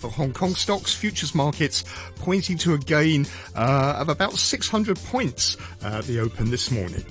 The Hong Kong stocks futures markets pointing to a gain uh, of about 600 points at the open this morning.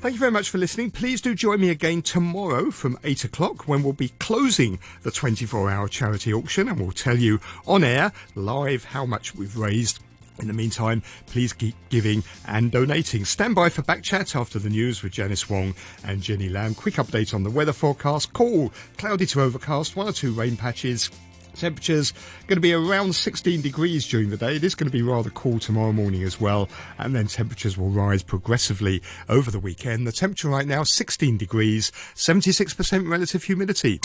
Thank you very much for listening. Please do join me again tomorrow from 8 o'clock when we'll be closing the 24 hour charity auction and we'll tell you on air live how much we've raised in the meantime, please keep giving and donating. Stand by for back chat after the news with Janice Wong and Jenny Lam. Quick update on the weather forecast. Cool, cloudy to overcast, one or two rain patches. Temperatures going to be around 16 degrees during the day. It is going to be rather cool tomorrow morning as well, and then temperatures will rise progressively over the weekend. The temperature right now 16 degrees, 76% relative humidity.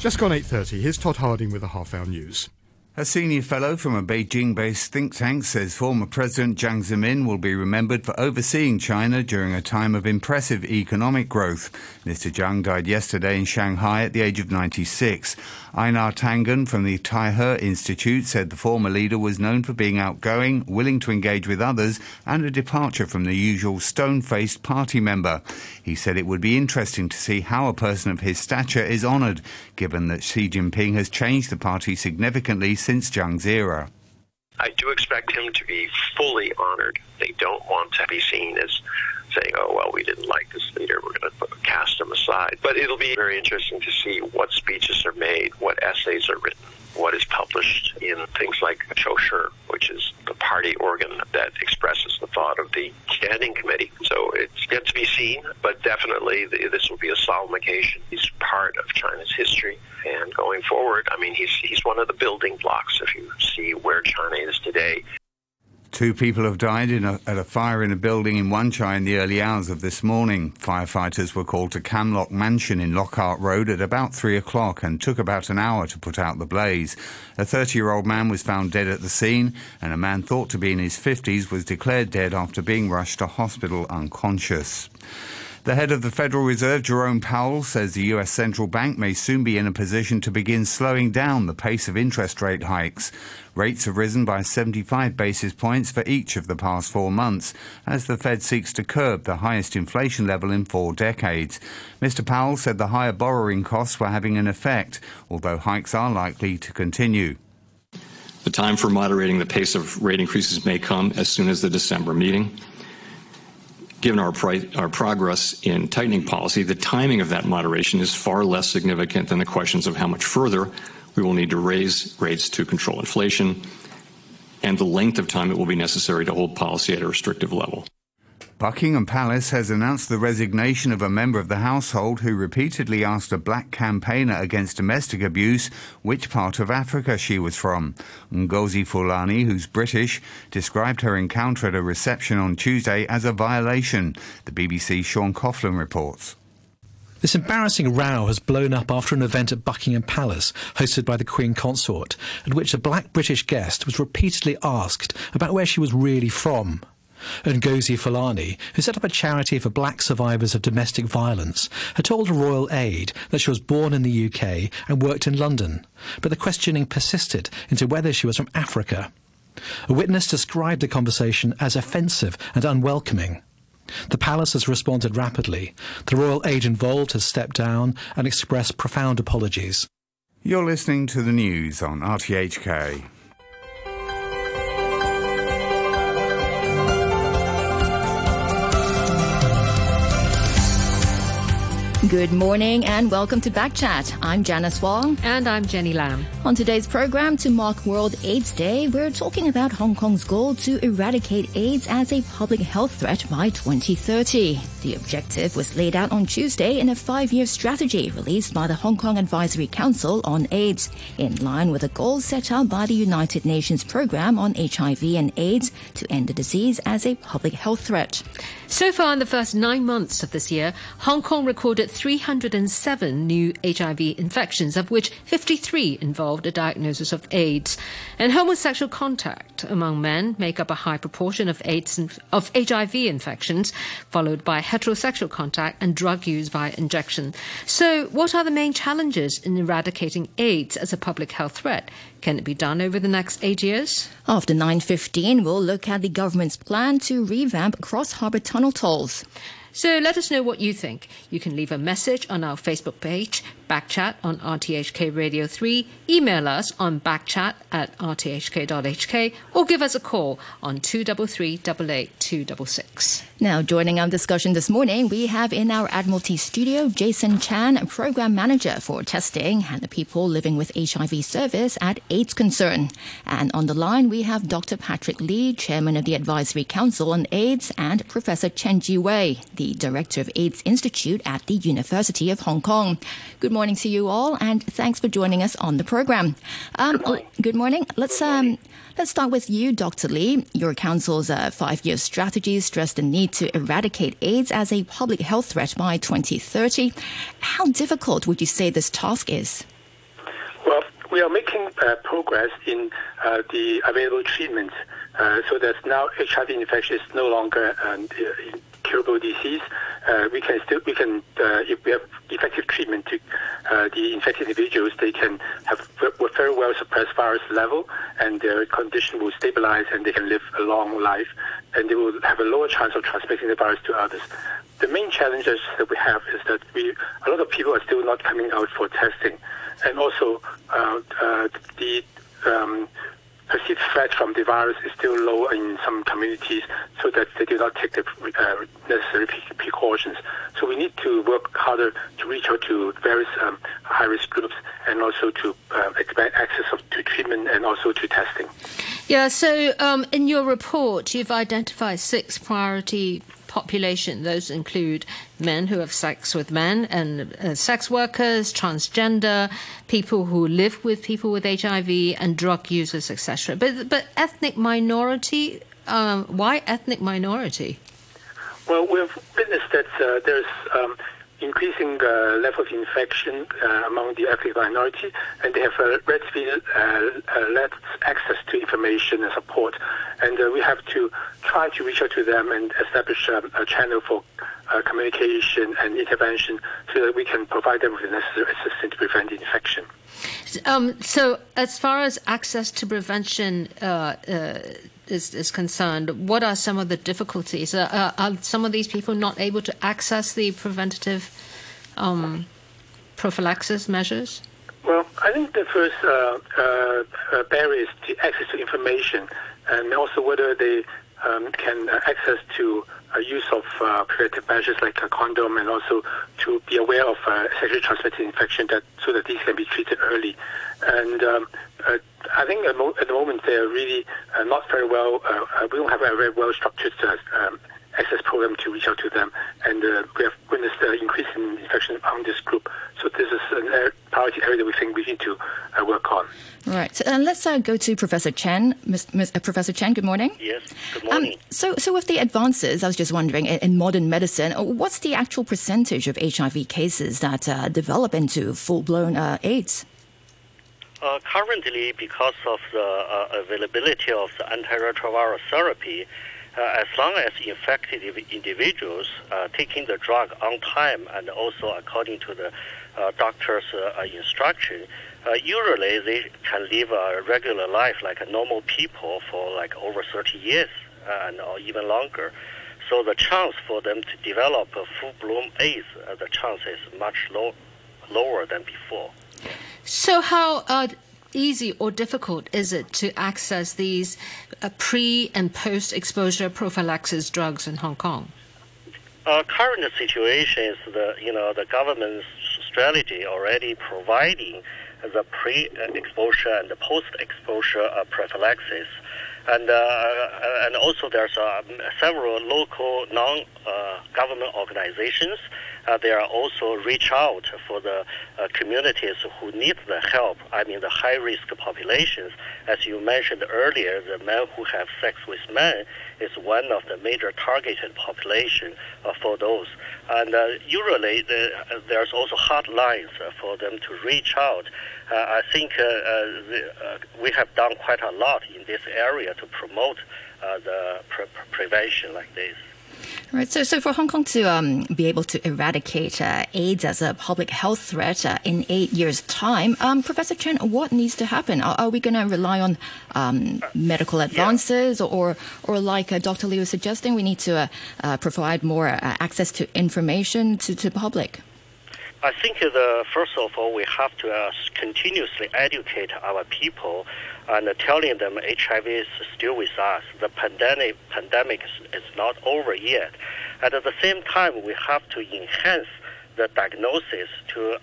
Just gone 8:30. Here's Todd Harding with the half hour news. A senior fellow from a Beijing based think tank says former President Jiang Zemin will be remembered for overseeing China during a time of impressive economic growth. Mr. Jiang died yesterday in Shanghai at the age of 96. Einar Tangen from the Taihe Institute said the former leader was known for being outgoing, willing to engage with others, and a departure from the usual stone faced party member. He said it would be interesting to see how a person of his stature is honoured, given that Xi Jinping has changed the party significantly since Jiang's era. I do expect him to be fully honored. They don't want to be seen as saying, oh, well, we didn't like this leader, we're going to cast him aside. But it'll be very interesting to see what speeches are made, what essays are written, what is published in things like Qiushi, which is the party organ that expresses the thought of the standing committee. So it's yet to be seen, but definitely this will be a solemn occasion. He's part of China's history, and going forward, I mean, he's he's one of the building blocks. If you see where China is today, Two people have died a, at a fire in a building in Wan Chai in the early hours of this morning. Firefighters were called to Camlock Mansion in Lockhart Road at about three o'clock and took about an hour to put out the blaze. A 30 year old man was found dead at the scene, and a man thought to be in his 50s was declared dead after being rushed to hospital unconscious. The head of the Federal Reserve, Jerome Powell, says the U.S. central bank may soon be in a position to begin slowing down the pace of interest rate hikes. Rates have risen by 75 basis points for each of the past four months as the Fed seeks to curb the highest inflation level in four decades. Mr. Powell said the higher borrowing costs were having an effect, although hikes are likely to continue. The time for moderating the pace of rate increases may come as soon as the December meeting given our, our progress in tightening policy, the timing of that moderation is far less significant than the questions of how much further we will need to raise rates to control inflation and the length of time it will be necessary to hold policy at a restrictive level. Buckingham Palace has announced the resignation of a member of the household who repeatedly asked a black campaigner against domestic abuse which part of Africa she was from. Ngozi Fulani, who's British, described her encounter at a reception on Tuesday as a violation. The BBC's Sean Coughlan reports. This embarrassing row has blown up after an event at Buckingham Palace hosted by the Queen Consort, at which a black British guest was repeatedly asked about where she was really from. Ngozi Fulani, who set up a charity for black survivors of domestic violence, had told Royal Aide that she was born in the UK and worked in London, but the questioning persisted into whether she was from Africa. A witness described the conversation as offensive and unwelcoming. The palace has responded rapidly. The royal aide involved has stepped down and expressed profound apologies. You're listening to the news on RTHK. Good morning and welcome to Backchat. I'm Janice Wong. And I'm Jenny Lam. On today's program, to mark World AIDS Day, we're talking about Hong Kong's goal to eradicate AIDS as a public health threat by 2030. The objective was laid out on Tuesday in a five-year strategy released by the Hong Kong Advisory Council on AIDS, in line with the goals set out by the United Nations Programme on HIV and AIDS to end the disease as a public health threat. So far in the first nine months of this year, Hong Kong recorded 307 new HIV infections, of which 53 involved a diagnosis of AIDS. And homosexual contact among men make up a high proportion of AIDS of HIV infections, followed by heterosexual contact and drug use via injection. So, what are the main challenges in eradicating AIDS as a public health threat? Can it be done over the next eight years? After 9.15, we'll look at the government's plan to revamp cross-harbour tunnel tolls. So let us know what you think. You can leave a message on our Facebook page, Backchat on RTHK Radio 3, email us on backchat at rthk.hk, or give us a call on 233 266. Now, joining our discussion this morning, we have in our Admiralty studio Jason Chan, Program Manager for Testing and the People Living with HIV Service at AIDS Concern. And on the line, we have Dr. Patrick Lee, Chairman of the Advisory Council on AIDS, and Professor Chen Zhiwei, the Director of AIDS Institute at the University of Hong Kong. Good morning to you all, and thanks for joining us on the program. Um, good morning. Good morning. Let's um, Let's start with you, Dr. Lee. Your council's uh, five year strategy stressed the need to eradicate AIDS as a public health threat by 2030. How difficult would you say this task is? Well, we are making uh, progress in uh, the available treatments uh, so that now HIV infection is no longer um, curable disease, uh, we can still we can uh, if we have effective treatment to uh, the infected individuals, they can have very well suppressed virus level, and their condition will stabilize, and they can live a long life, and they will have a lower chance of transmitting the virus to others. The main challenges that we have is that we a lot of people are still not coming out for testing, and also uh, uh, the um, perceived threat from the virus is still low in some communities, so that they do not take the uh, necessary precautions. So we need to work harder to reach out to various um, high-risk groups and also to uh, expand access of, to treatment and also to testing. Yeah, so um, in your report, you've identified six priority population. Those include men who have sex with men and uh, sex workers, transgender, people who live with people with HIV, and drug users, etc. But but ethnic minority. Um, why ethnic minority? Well, we've witnessed that uh, there's um, increasing uh, level of infection uh, among the ethnic minority, and they have uh, relatively uh, uh, less access to information and support. And uh, we have to try to reach out to them and establish um, a channel for communication and intervention so that we can provide them with the necessary assistance to prevent infection. Um, so, as far as access to prevention is, is concerned, what are some of the difficulties? Uh, uh, are some of these people not able to access the preventative um, prophylaxis measures? Well, I think the first uh, uh, uh barrier is to access to information, and also whether they um, can access to use of preventive measures like a condom, and also to be aware of sexually transmitted infection, that so that these can be treated early. And um, I think at, the moment they're really uh, not very well. Uh, uh, we don't have a very well structured um, access program to reach out to them, and uh, we have witnessed an increase in infection among this group. So this is a priority area that we think we need to uh, work on. Right. So, uh, let's go to Professor Chen. Ms., Ms., Professor Chen, good morning. Yes. Good morning. Um, so, so with the advances, I was just wondering, in, in, modern medicine, what's the actual percentage of HIV cases that develop into full-blown AIDS? Uh, currently, because of the uh, availability of the antiretroviral therapy, uh, as long as infected individuals uh, taking the drug on time and also according to the uh, doctor's uh, instruction, usually they can live a regular life like normal people for like over 30 years and or even longer. So the chance for them to develop a full-blown AIDS, the chance is much low, lower than before. So, how uh, easy or difficult is it to access these uh, pre and post exposure prophylaxis drugs in Hong Kong? Our current situation is the you know the government's strategy already providing the pre-exposure and the post-exposure uh, prophylaxis, and uh, and also there's uh, several local non-government uh, organizations uh, they are also reach out for the uh, communities who need the help. I mean, the high risk populations. As you mentioned earlier, the men who have sex with men is one of the major targeted population uh, for those. And uh, usually, the, uh, there's also hotlines uh, for them to reach out. I think the, we have done quite a lot in this area to promote the pre- prevention like this. Right. So, so for Hong Kong to um, be able to eradicate uh, AIDS as a public health threat uh, in eight years' time, um, Professor Chen, what needs to happen? Are, are we going to rely on um, medical advances, yeah. or, or like uh, Dr. Lee was suggesting, we need to uh, uh, provide more uh, access to information to the public? I think the first of all, we have to uh, continuously educate our people and telling them HIV is still with us. The pandemic pandemic is not over yet. And at the same time, we have to enhance the diagnosis to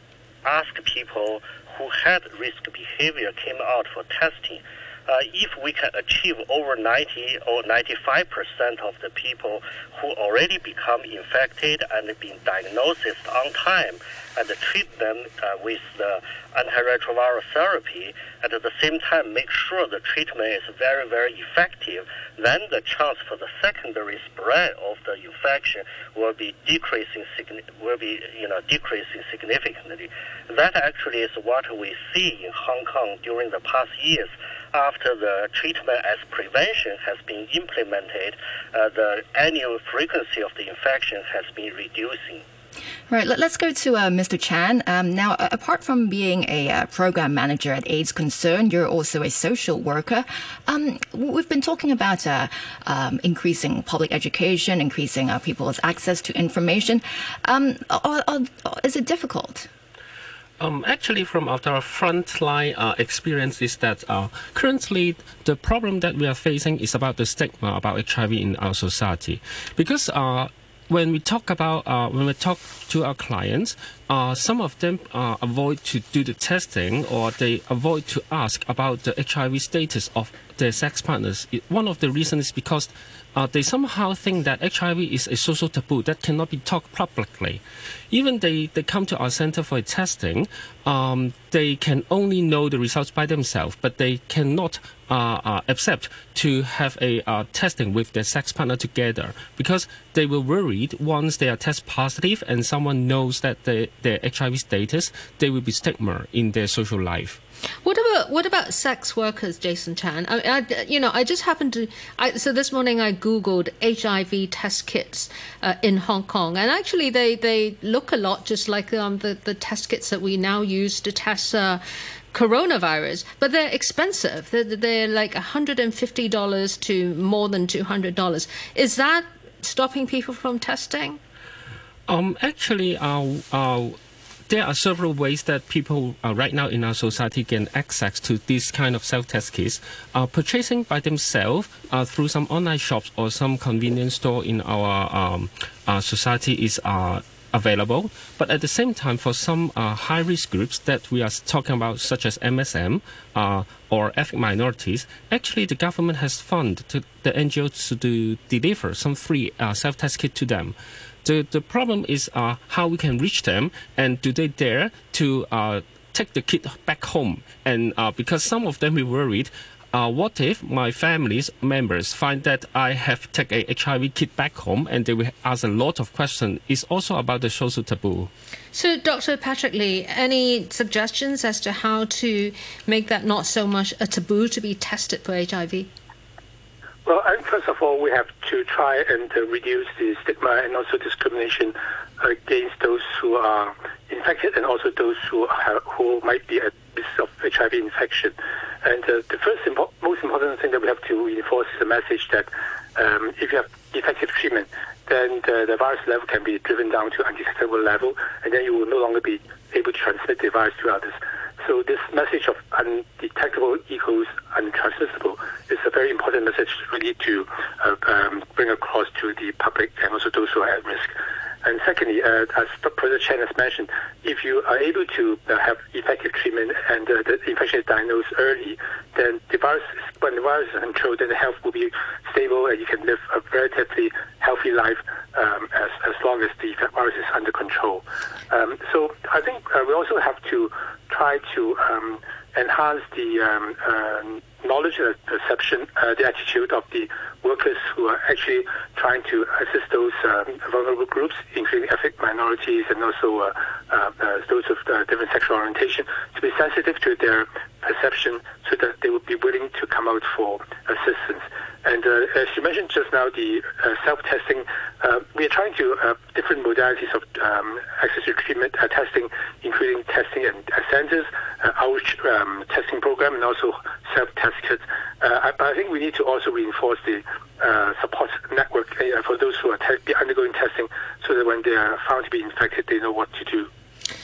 ask people who had risk behavior came out for testing uh, if we can achieve over 90 or 95 percent of the people who already become infected and been diagnosed on time and treat them uh, with the antiretroviral therapy, and at the same time make sure the treatment is very, very effective, then the chance for the secondary spread of the infection will be decreasing will be you know decreasing significantly. That actually is what we see in Hong Kong during the past years after the treatment as prevention has been implemented, uh, the annual frequency of the infection has been reducing. Right, let, us go to uh, Mr. Chan. Um, now, uh, apart from being a uh, program manager at AIDS Concern, you're also a social worker. Um, we've been talking about uh, um, increasing public education, increasing uh, people's access to information. Um, are, are, is it difficult? Um, actually, from our frontline uh, experience, is that uh, currently the problem that we are facing is about the stigma about HIV in our society. Because uh, when we talk about uh, when we talk to our clients, uh, some of them uh, avoid to do the testing or they avoid to ask about the HIV status of their sex partners. One of the reasons is because uh, they somehow think that HIV is a social taboo that cannot be talked publicly. Even they, they come to our center for testing, um, they can only know the results by themselves, but they cannot uh, uh, accept to have a uh, testing with their sex partner together because they were worried once they are test positive and someone knows that they, their HIV status, they will be stigma in their social life. What about what about sex workers, Jason Chan? I, I, you know, I just happened to. I, so this morning I googled HIV test kits uh, in Hong Kong, and actually they, they look a lot just like um, the the test kits that we now use to test. Uh, coronavirus, but they're expensive. They're, they're like $150 to more than $200. Is that stopping people from testing? Um, actually, our, our there are several ways that people uh, right now in our society get access to this kind of self-test kits. Uh, purchasing by themselves uh, through some online shops or some convenience store in our, um, our society is uh, available. But at the same time, for some uh, high-risk groups that we are talking about, such as MSM uh, or ethnic minorities, actually the government has funded the NGOs to do, deliver some free self-test kit to them. The, the problem is uh, how we can reach them and do they dare to uh, take the kit back home? And uh, because some of them are worried, uh, what if my family's members find that I have taken a HIV kit back home and they will ask a lot of questions? It's also about the social taboo. So, Dr. Patrick Lee, any suggestions as to how to make that not so much a taboo to be tested for HIV? Well, first of all, we have to try and uh, reduce the stigma and also discrimination against those who are infected and also those who have, who might be at risk of HIV infection. And uh, the first impo- most important thing that we have to reinforce is the message that um, if you have effective treatment, then the, the, virus level can be driven down to undetectable level, and then you will no longer be able to transmit the virus to others. So this message of undetectable equals untransmissible is a very important message really to uh, um, bring across to the public and also those who are at risk. And secondly, uh, as Professor Chen has mentioned, if you are able to uh, have effective treatment and uh, the infection is diagnosed early, then the virus, when the virus is controlled, then the health will be stable and you can live a relatively healthy life um, as, as long as the virus is under control. Um, so I think uh, we also have to try to um, enhance the knowledge and perception, uh, the attitude of the workers who are actually trying to assist those um, vulnerable groups, including ethnic minorities and also uh, uh, uh those of uh, different sexual orientation, to be sensitive to their perception so that they would be willing to come out for assistance. And uh, as you mentioned just now, the uh, self-testing, uh, we are trying to uh, different modalities of um, access to treatment uh, testing, including testing at centers, outreach um, testing program, and also self-test kits. I, I, think we need to also reinforce the support network for those who are te- undergoing testing, so that when they are found to be infected, they know what to do.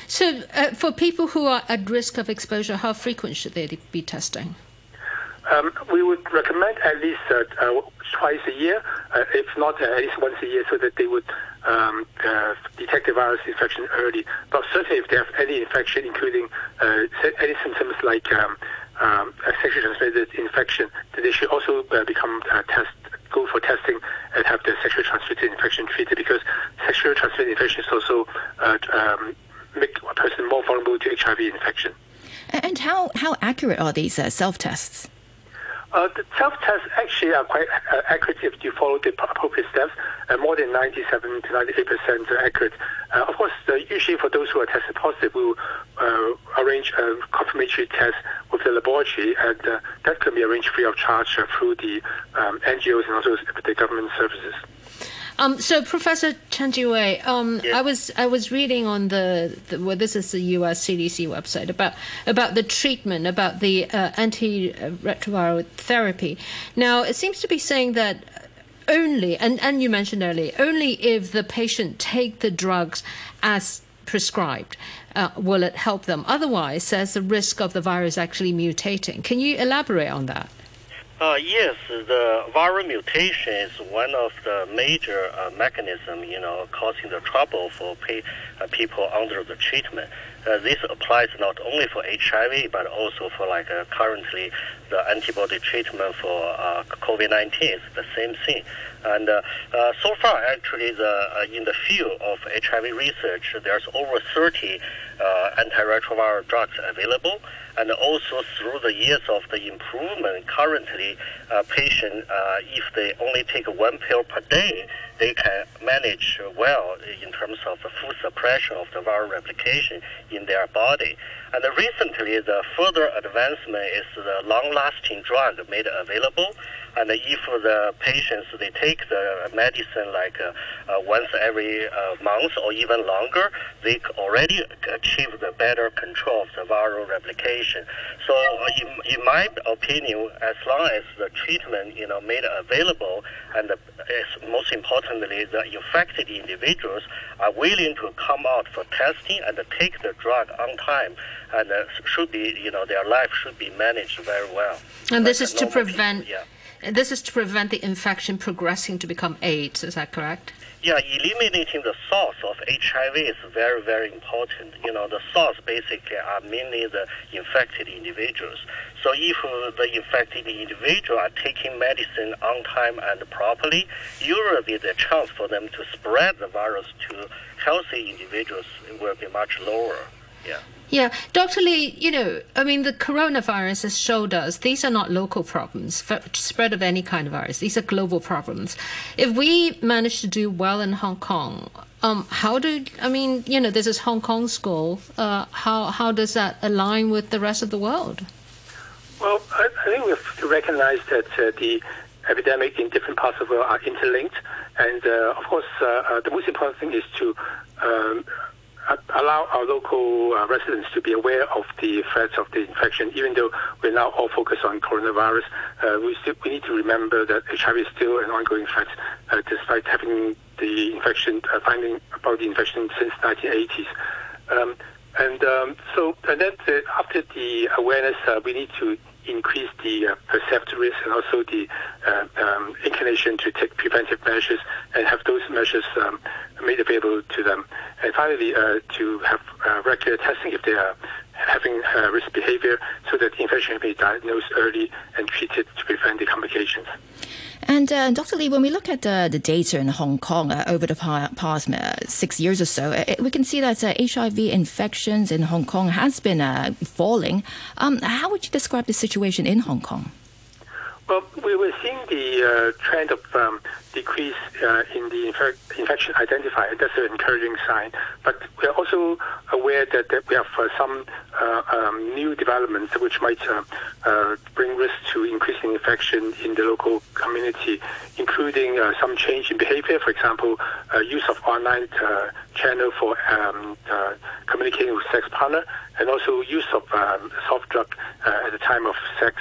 So, for people who are at risk of exposure, how frequent should they be testing? Um, we would recommend at least uh, uh, twice a year, uh, if not uh, at least once a year, so that they would um, uh, detect the virus infection early. But certainly, if they have any infection, including uh, any symptoms like um, um, sexually transmitted infection, then they should also become test go for testing and have the sexually transmitted infection treated because sexually transmitted infection is also um, make a person more vulnerable to HIV infection. And how, how accurate are these self tests? Uh, the self-tests actually are quite uh, accurate if you follow the appropriate steps, uh, more than 97 to 98 percent accurate. Uh, of course, usually for those who are tested positive, we will uh, arrange a confirmatory test with the laboratory, and uh, that can be arranged free of charge through the um, NGOs and also the government services. Um, so, Professor Chen Zhiwei, um, I was I was reading on the, the, well, this is the U.S. CDC website about about the treatment, about the uh, antiretroviral therapy. Now, it seems to be saying that only, and, and you mentioned earlier, only if the patient take the drugs as prescribed uh, will it help them. Otherwise, there's the risk of the virus actually mutating. Can you elaborate on that? Uh, yes, the viral mutation is one of the major uh, mechanism, you know, causing the trouble for uh, people under the treatment. Uh, this applies not only for HIV but also for like uh, currently the antibody treatment for uh, COVID-19 is the same thing. And so far, actually, the in the field of HIV research, there's over 30 antiretroviral drugs available and also through the years of the improvement, currently, uh, patient, uh, if they only take one pill per day, they can manage well in terms of the full suppression of the viral replication in their body. And recently, the further advancement is the long-lasting drug made available. And if the patients they take the medicine like uh, uh, once every uh, month or even longer, they already achieve the better control of the viral replication. So, uh, in, in my opinion, as long as the treatment you know made available, and the, most importantly, the infected individuals are willing to come out for testing and take the drug on time, and uh, should be you know their life should be managed very well. And this is to prevent. Yeah this is to prevent the infection progressing to become AIDS, is that correct? Yeah, eliminating the source of HIV is very, very important. You know, the source basically are mainly the infected individuals. So if the infected individual are taking medicine on time and properly, usually the chance for them to spread the virus to healthy individuals will be much lower. Yeah. Yeah, Dr. Lee, you know, I mean, the coronavirus has showed us these are not local problems, spread of any kind of virus. These are global problems. If we manage to do well in Hong Kong, um, how do I mean, you know, this is Hong Kong's goal. Uh, how how does that align with the rest of the world? Well, I, I think we have to recognize that uh, the epidemic in different parts of the world are interlinked, and uh, of course, uh, uh, the most important thing is to um, allow our local uh, residents to be aware of the threats of the infection. Even though we're now all focused on coronavirus, uh, we still we need to remember that HIV is still an ongoing threat, uh, despite having the infection, uh, finding about the infection since 1980s. Um, and um, so, and then the, after the awareness, uh, we need to increase the uh, perceived risk and also the uh, um, inclination to take preventive measures and have those measures um, made available to them. And finally, uh, to have regular testing if they are having uh, risk behavior so that the infection can be diagnosed early and treated to prevent the complications. And uh, Dr. Lee, when we look at uh, the data in Hong Kong uh, over the past uh, six years or so, uh, we can see that HIV uh, infections in Hong Kong has been falling. Um, how would you describe the situation in Hong Kong? Well, we were seeing the uh, trend of um, decrease uh, in the inf- infection identified. That's an encouraging sign. But we are also aware that, that we have uh, some uh, um, new developments which might uh, uh, bring risk to increasing infection in the local community, including some change in behavior. For example, use of online channel for um, communicating with sex partner, and also use of um, soft drug at the time of sex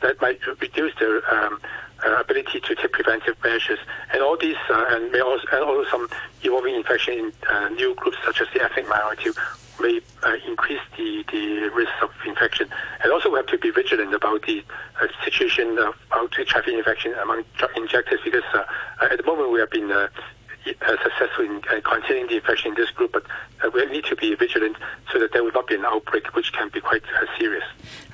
that might reduce their um, uh, ability to take preventive measures. And all these, uh, and may also, and also some evolving infection in uh, new groups such as the ethnic minority may uh, increase the, the risk of infection. And also we have to be vigilant about the uh, situation of HIV infection among injectors because uh, at the moment we have been successful in containing the infection in this group, but uh, we need to be vigilant so that there will not be an outbreak, which can be quite uh, serious.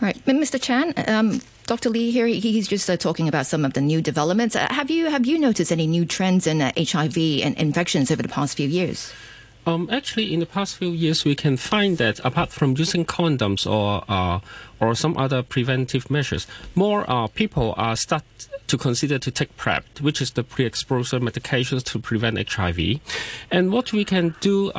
Right, Mr. Chan. Um, Dr. Lee here, he's just uh, talking about some of the new developments. Uh, have you have you noticed any new trends in HIV and infections over the past few years? Um, actually, in the past few years, we can find that apart from using condoms or uh, or some other preventive measures, more uh, people are start to consider to take PrEP, which is the pre-exposure medications to prevent HIV. And what we can do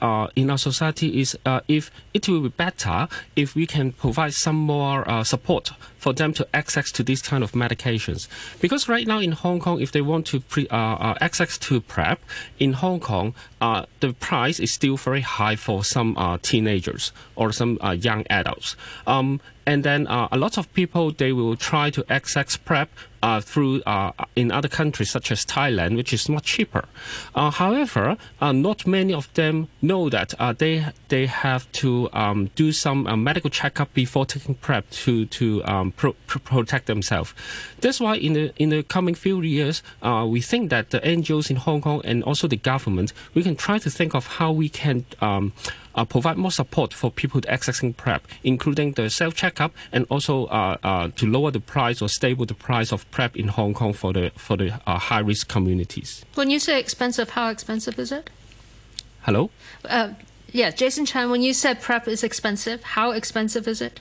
uh, uh, in our society is uh, if it will be better if we can provide some more uh, support for them to access to these kind of medications. Because right now in Hong Kong, if they want to pre, uh, uh, access to PrEP in Hong Kong, the price is still very high for some teenagers or some young adults. Um, and then uh, a lot of people they will try to access PrEP uh, through uh, in other countries such as Thailand, which is much cheaper. Uh, however, uh, not many of them know that uh, they they have to um, do some medical checkup before taking PrEP to to um, pro- pro- protect themselves. That's why in the in the coming few years, we think that the NGOs in Hong Kong and also the government we can try to think of how we can um, uh, provide more support for people accessing PrEP, including the self checkup and also uh, uh, to lower the price or stable the price of PrEP in Hong Kong for the for the uh, high risk communities. When you say expensive, how expensive is it? Hello. Uh, yeah, Jason Chan. When you said PrEP is expensive, how expensive is it?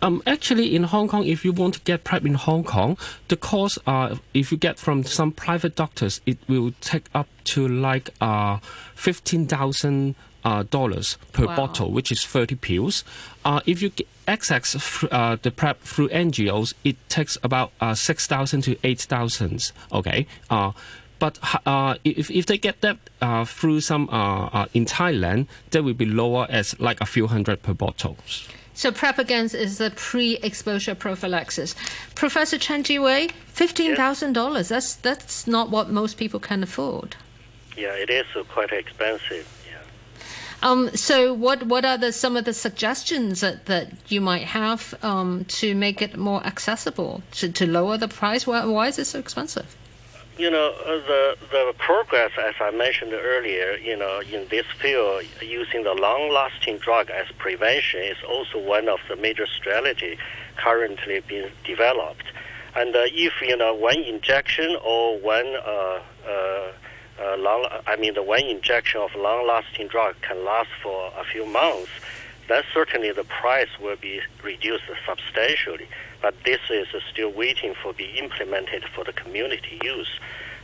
Um, actually, in Hong Kong, if you want to get PrEP in Hong Kong, the cost, uh, if you get from some private doctors, it will take up to like uh, fifteen thousand uh, dollars per wow. bottle, which is 30 pills. Uh, if you access uh, the PrEP through NGOs, it takes about uh, 6,000 to 8,000. Okay. Uh, but uh, if, if they get that through some in Thailand, that will be lower as like a few hundred per bottle. So PrEP against is the pre-exposure prophylaxis. Professor Chen Zhiwei, fifteen thousand dollars. That's that's not what most people can afford. Yeah, it is quite expensive. Um, so, what what are the some of the suggestions that, that you might have um, to make it more accessible to, to lower the price? Why, why is it so expensive? You know, uh, the the progress, as I mentioned earlier, you know, in this field, using the long-lasting drug as prevention is also one of the major strategy currently being developed. And uh, if you know one injection or one uh, uh, uh, long, I mean, the one injection of long-lasting drug can last for a few months, then certainly the price will be reduced substantially. But this is still waiting for be implemented for the community use.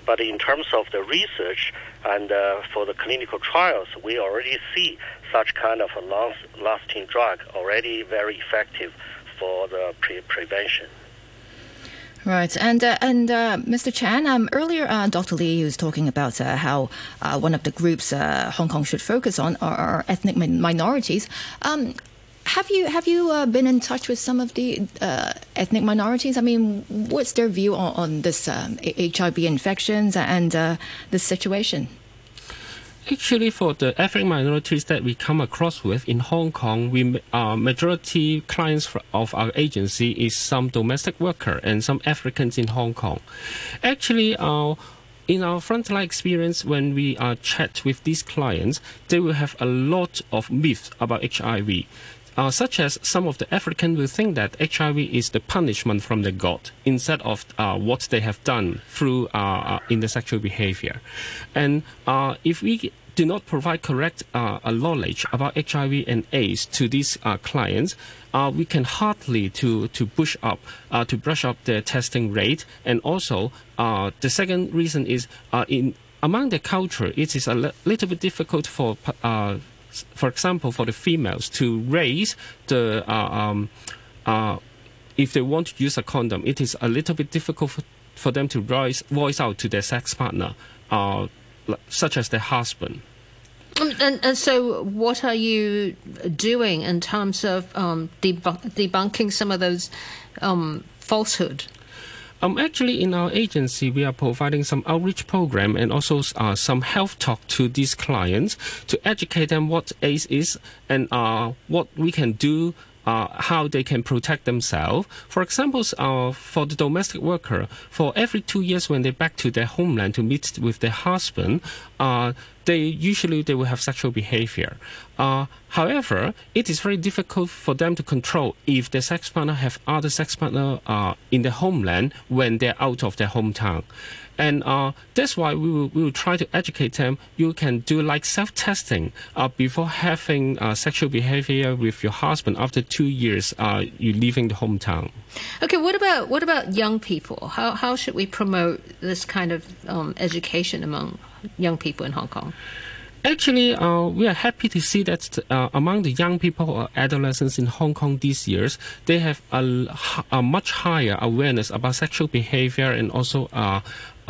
But in terms of the research and uh, for the clinical trials, we already see such kind of a long-lasting drug already very effective for the pre- prevention. Right, and uh, and uh, Mr. Chan, um, earlier uh, Dr. Lee was talking about uh, how uh, one of the groups uh, Hong Kong should focus on are, are ethnic min- minorities. Um, have you have you been in touch with some of the ethnic minorities? I mean, what's their view on, on this um, HIV infections and the situation? Actually, for the ethnic minorities that we come across with in Hong Kong, we uh, majority clients of our agency is some domestic worker and some Africans in Hong Kong. Actually, uh, in our frontline experience, when we uh, chat with these clients, they will have a lot of myths about HIV uh, such as some of the African will think that HIV is the punishment from the God instead of uh, what they have done through uh, uh in the sexual behavior. And uh, if we do not provide correct uh, knowledge about HIV and AIDS to these clients, we can hardly to to push up to brush up the testing rate, and also the second reason is in among the culture, it is a li- little bit difficult for uh, for example, for the females to raise the uh, um, uh, if they want to use a condom, it is a little bit difficult for, for them to voice, voice out to their sex partner, uh, such as their husband. Um, and, and, so, what are you doing in terms of um, debunk- debunking some of those um, falsehood? Um, actually, in our agency, we are providing some outreach program and also uh, some health talk to these clients to educate them what AIDS is and uh, what we can do uh, how they can protect themselves. For example, uh, for the domestic worker, for every two years when they back to their homeland to meet with their husband, uh, they usually they will have sexual behavior. Uh, however, it is very difficult for them to control if their sex partner have other sex partner uh, in their homeland when they're out of their hometown. And uh, that's why we will, we will try to educate them. You can do like self testing uh, before having uh, sexual behavior with your husband after two years uh, you leaving the hometown. Okay, what about what about young people? How how should we promote this kind of um, education among young people in Hong Kong? Actually, uh, we are happy to see that uh, among the young people or adolescents in Hong Kong these years, they have a, a much higher awareness about sexual behavior and also uh,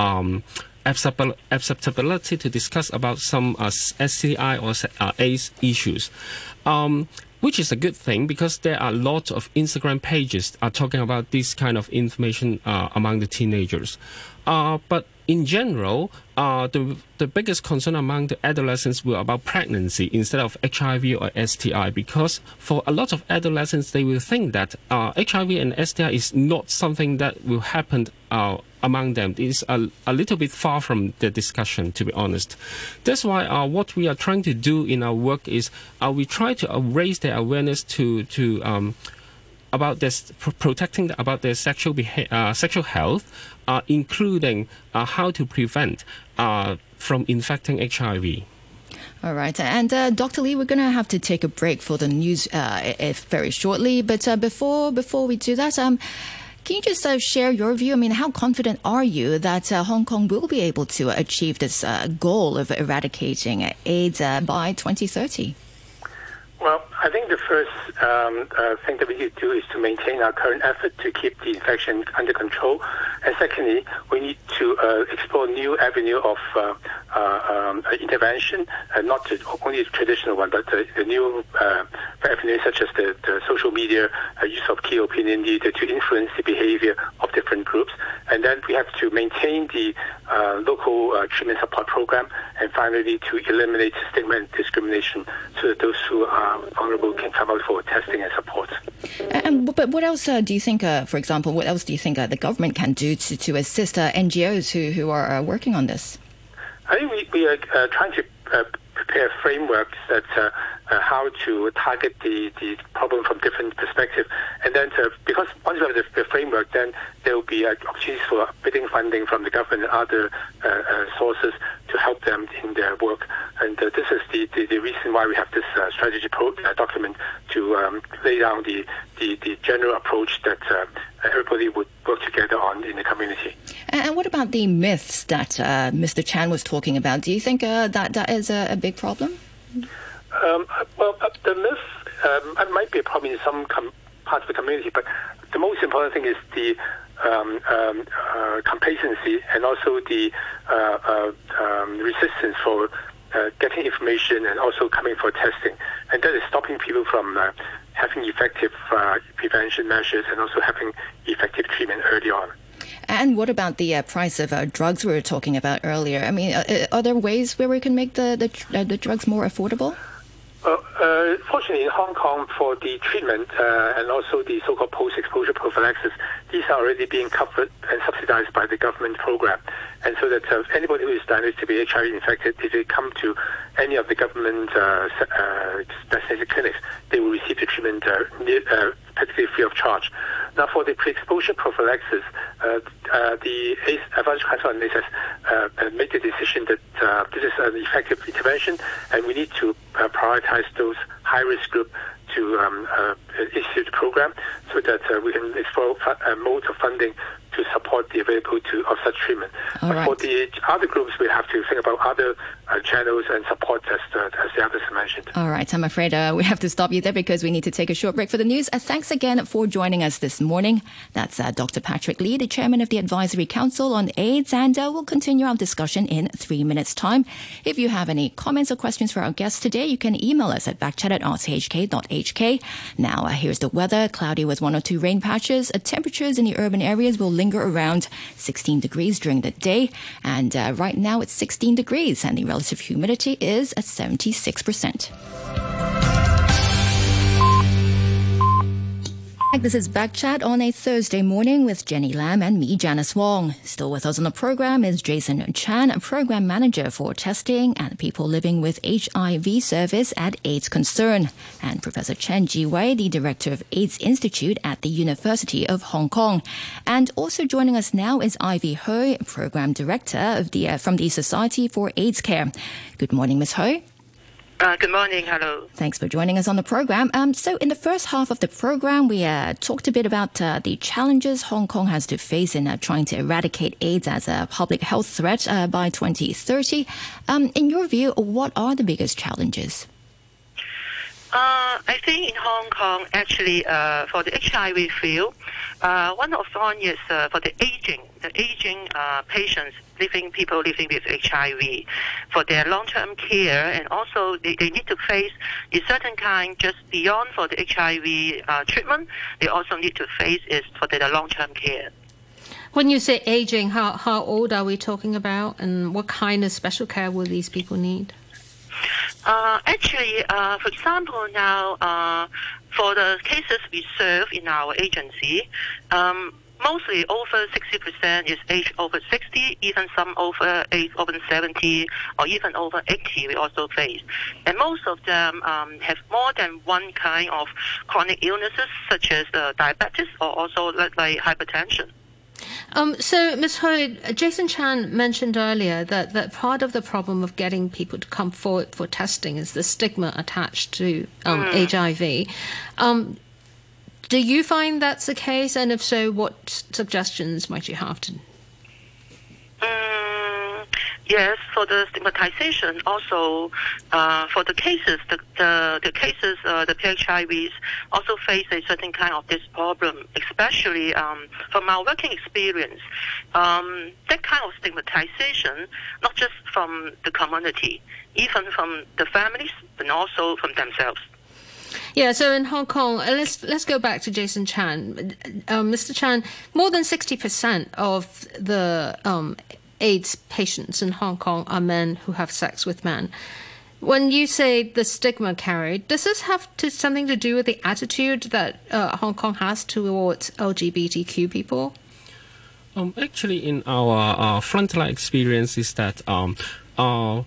um, acceptability to discuss about some uh, STI or uh, issues. Um, which is a good thing because there are lots of Instagram pages are talking about this kind of information uh, among the teenagers. Uh, but in general, uh, the, the biggest concern among the adolescents were about pregnancy instead of HIV or STI because for a lot of adolescents, they will think that uh, HIV and STI is not something that will happen uh, among them. It is a, a little bit far from the discussion, to be honest. That's why uh, what we are trying to do in our work is uh, we try to raise their awareness to, to um, about this protecting about their sexual beha- uh, sexual health, uh, including uh, how to prevent uh, from infecting HIV. All right, and uh, Dr. Lee, we're going to have to take a break for the news uh, if very shortly. But before before we do that, um, can you just share your view? I mean, how confident are you that Hong Kong will be able to achieve this goal of eradicating AIDS by 2030? Well, I think the first um, uh, thing that we need to do is to maintain our current effort to keep the infection under control. And secondly, we need to uh, explore new avenue of uh, uh um, intervention, uh, not to, only the traditional one, but the, new uh, avenues such as the, the social media, use of key opinion leader to influence the behavior of different groups. And then we have to maintain the local treatment support program, and finally to eliminate stigma and discrimination so that those who are vulnerable can come out for testing and support. And but what else uh, do you think, uh, for example, what else do you think uh, the government can do to, to assist uh, NGOs who, who are uh, working on this? I think we, we are uh, trying to prepare frameworks that how to target the, the problem from different perspectives. And then to, because once we have the, the, framework, then there will be opportunities for bidding funding from the government and other sources to help them in their work. And uh, this is the, the, the, reason why we have this uh, strategy pro- uh, document to um, lay down the, the, the, general approach that uh, everybody would work together on in the community. And what about the myths that uh, Mr. Chan was talking about? Do you think uh, that that is a, a big problem? Um, well, the myth um, might be a problem in some com- parts of the community, but the most important thing is the um, um, uh, complacency and also the uh, uh, um, resistance for uh, getting information and also coming for testing. And that is stopping people from uh, having effective uh, prevention measures and also having effective treatment early on. And what about the price of drugs we were talking about earlier? I mean, are there ways where we can make the, the, the drugs more affordable? Uh, fortunately, in Hong Kong, for the treatment uh, and also the so-called post-exposure prophylaxis, these are already being covered and subsidized by the government program. And so that uh, anybody who is diagnosed to be HIV infected, if they come to any of the government uh, uh, designated clinics, they will receive the treatment uh, practically free of charge. Now, for the pre-exposure prophylaxis, uh, uh, the AIDS Advisory Council on has uh, made the decision that uh, this is an effective intervention, and we need to uh, prioritize those high-risk group to um, uh, institute the program so that uh, we can explore uh, modes of funding to support the availability of such treatment. All right. For the other groups, we have to think about other uh, channels and support as, uh, as the others mentioned. All right, I'm afraid uh, we have to stop you there because we need to take a short break for the news. Uh, thanks again for joining us this morning. That's uh, Dr. Patrick Lee, the chairman of the Advisory Council on AIDS, and uh, we'll continue our discussion in three minutes' time. If you have any comments or questions for our guests today, you can email us at backchat at rthk.hk. Now, here's the weather cloudy with one or two rain patches. temperatures in the urban areas will linger around 16 degrees during the day, and uh, right now it's 16 degrees, and the relative humidity is at 76%. This is Backchat on a Thursday morning with Jenny Lam and me, Janice Wong. Still with us on the program is Jason Chan, a Program Manager for Testing and People Living with HIV Service at AIDS Concern, and Professor Chen Zhiwei, the Director of AIDS Institute at the University of Hong Kong. And also joining us now is Ivy Ho, Program Director of the uh, from the Society for AIDS Care. Good morning, Ms. Ho. Uh, good morning. Hello. Thanks for joining us on the program. Um, so, in the first half of the program, we uh, talked a bit about uh, the challenges Hong Kong has to face in uh, trying to eradicate AIDS as a public health threat uh, by 2030. Um, in your view, what are the biggest challenges? Uh, I think in Hong Kong, actually, uh, for the HIV field, uh, one of one is uh, for the aging, the aging uh, patients living, people living with HIV, for their long-term care, and also they, they need to face a certain kind just beyond for the HIV uh, treatment. They also need to face is for their long-term care. When you say aging, how how old are we talking about, and what kind of special care will these people need? Uh, actually, uh, for example, now uh, for the cases we serve in our agency, um, mostly over 60% is age over 60, even some over age over 70 or even over 80 we also face. And most of them um, have more than one kind of chronic illnesses such as uh, diabetes or also like, like hypertension. Um, so, Ms. Ho, Jason Chan mentioned earlier that, that part of the problem of getting people to come forward for testing is the stigma attached to um, mm. HIV. Um, do you find that's the case? And if so, what suggestions might you have to Yes, for the stigmatization, also uh, for the cases, the the, the cases, uh, the PHIVs also face a certain kind of this problem, especially um, from our working experience. Um, that kind of stigmatization, not just from the community, even from the families, but also from themselves. Yeah, so in Hong Kong, uh, let's let's go back to Jason Chan. Um, Mr. Chan, more than sixty percent of the um, AIDS patients in Hong Kong are men who have sex with men. When you say the stigma carried, does this have to, something to do with the attitude that uh, Hong Kong has towards LGBTQ people? Um, actually, in our uh, frontline experience, is that um, uh,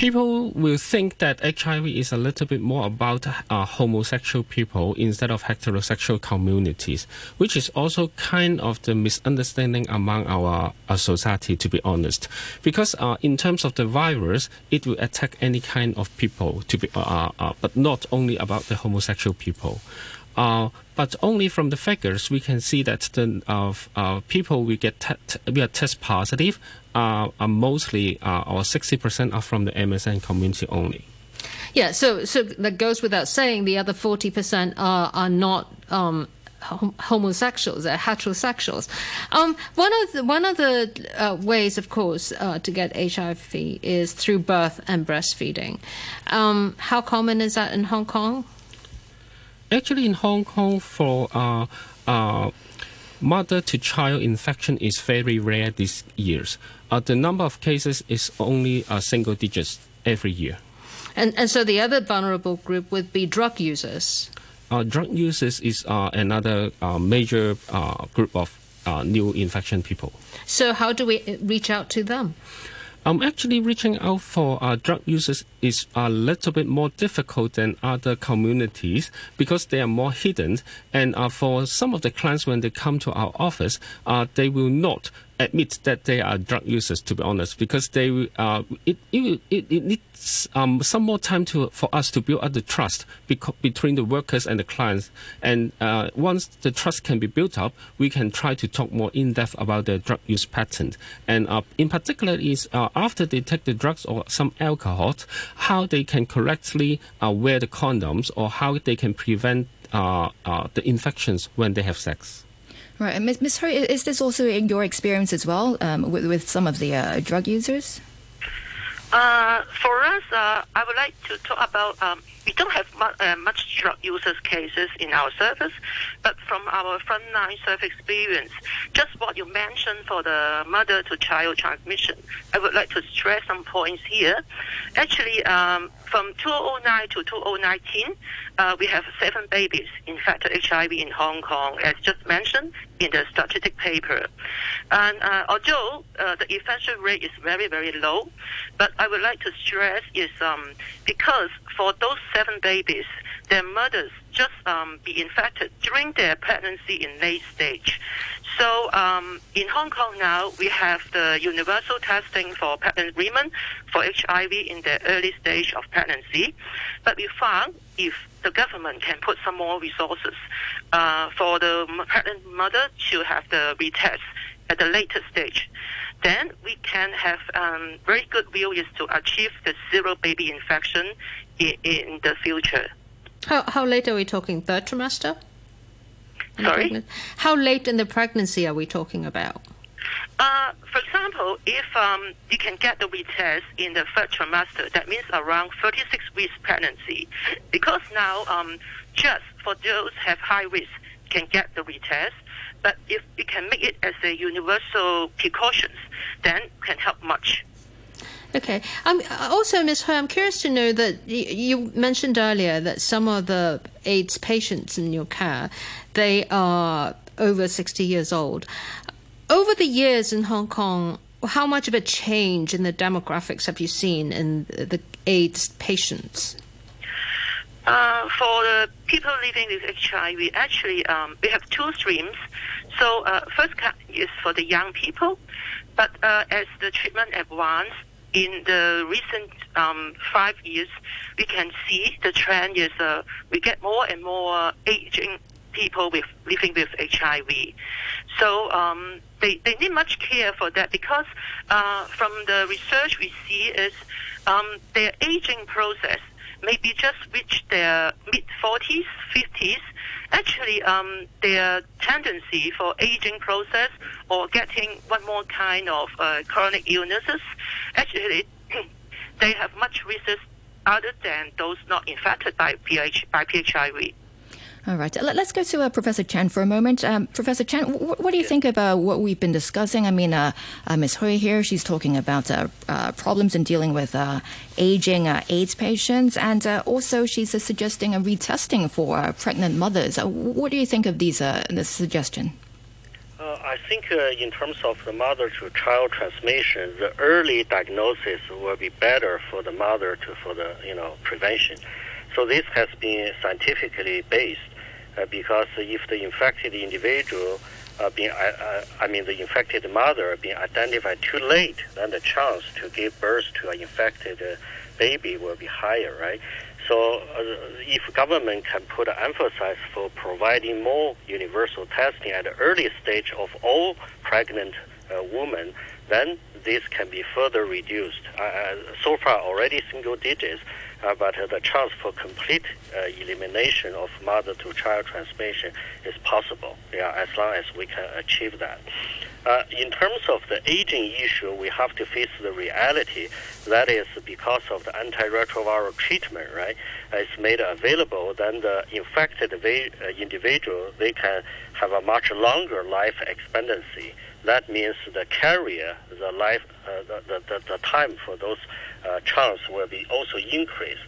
people will think that HIV is a little bit more about uh, homosexual people instead of heterosexual communities, which is also kind of the misunderstanding among our, our society, to be honest. Because uh, in terms of the virus, it will attack any kind of people, to be, uh, uh but not only about the homosexual people. Uh, but only from the figures we can see that the uh, people we get te- we are test positive uh, are mostly uh, or 60% are from the MSM community only. Yeah, so so that goes without saying. The other 40% are are not. Um, homosexuals, they're heterosexuals. Um, one of the, one of the uh, ways, of course, uh, to get HIV is through birth and breastfeeding. Um, how common is that in Hong Kong? Actually, in Hong Kong, for uh, uh, mother to child infection is very rare these years. Uh, the number of cases is only a single digits every year. And, and so the other vulnerable group would be drug users. Uh, drug users is uh, another uh, major uh, group of uh, new infection people. So how do we reach out to them? I'm actually reaching out for uh, drug users is a little bit more difficult than other communities because they are more hidden. And uh, for some of the clients, when they come to our office, uh, they will not admit that they are drug users, to be honest, because they uh, it, it, it, needs um, some more time to for us to build up the trust beco- between the workers and the clients. And uh, once the trust can be built up, we can try to talk more in depth about the drug use pattern. And uh, in particular, is uh, after they take the drugs or some alcohol, how they can correctly uh, wear the condoms or how they can prevent uh, uh, the infections when they have sex. Right, and Ms. Ms. Hui, is this also in your experience as well um, with, with some of the uh, drug users? Uh, for us, uh, I would like to talk about. Um, don't have uh, much drug users cases in our service, but from our frontline service experience, just what you mentioned for the mother-to-child transmission, I would like to stress some points here. Actually, um, from 2009 to 2019, uh, we have seven babies infected HIV in Hong Kong, as just mentioned in the strategic paper. And uh, although uh, the infection rate is very, very low, but I would like to stress is um, because for those seven babies, their mothers just um, be infected during their pregnancy in late stage. So um, in Hong Kong now, we have the universal testing for pregnant women for HIV in the early stage of pregnancy. But we found if the government can put some more resources uh, for the pregnant mother to have the retest at the later stage, then we can have um, very good view is to achieve the zero baby infection in, in the future. How, how late are we talking? Third trimester? Sorry? How late in the pregnancy are we talking about? Uh, for example, if um, you can get the retest in the third trimester, that means around 36 weeks pregnancy. Because now, um, just for those have high risk, can get the retest. But if you can make it as a universal precautions, then can help much. Okay. Um, also, Ms. Hui, I'm curious to know that you mentioned earlier that some of the AIDS patients in your care, they are over 60 years old. Over the years in Hong Kong, how much of a change in the demographics have you seen in the AIDS patients? Uh, for the people living with HIV, actually, um, we have two streams. So, uh, first is for the young people, but uh, as the treatment advances in the recent um, five years, we can see the trend is uh, we get more and more aging people with living with HIV. So um, they, they need much care for that because uh, from the research we see is um, their aging process maybe just reach their mid 40s, 50s. Actually, um, their tendency for aging process or getting one more kind of uh, chronic illnesses, actually, they have much risk other than those not infected by PH, by PHIV. All right, Let- let's go to uh, Professor Chen for a moment. Um, Professor Chen, wh- what do you think about what we've been discussing? I mean, uh, uh, Ms. Hui here, she's talking about uh, uh, problems in dealing with uh, aging uh, AIDS patients, and uh, also she's uh, suggesting a retesting for uh, pregnant mothers. Uh, what do you think of these uh, this suggestion? Uh, I think uh, in terms of the mother-to-child transmission, the early diagnosis will be better for the mother to for the you know prevention. So this has been scientifically based uh, because if the infected individual uh, being, uh, uh, I mean, the infected mother being identified too late, then the chance to give birth to an infected uh, baby will be higher, right? So uh, if government can put an emphasis for providing more universal testing at the early stage of all pregnant uh, women, then this can be further reduced. Uh, uh, so far, already single digits, uh, but the chance for complete uh, elimination of mother-to-child transmission is possible. Yeah, as long as we can achieve that. Uh, in terms of the aging issue, we have to face the reality. That is because of the antiretroviral treatment, right? It's made available, then the infected uh, individual they can have a much longer life expectancy. That means the carrier, the life, uh, the, the, the, time for those chance will be also increased.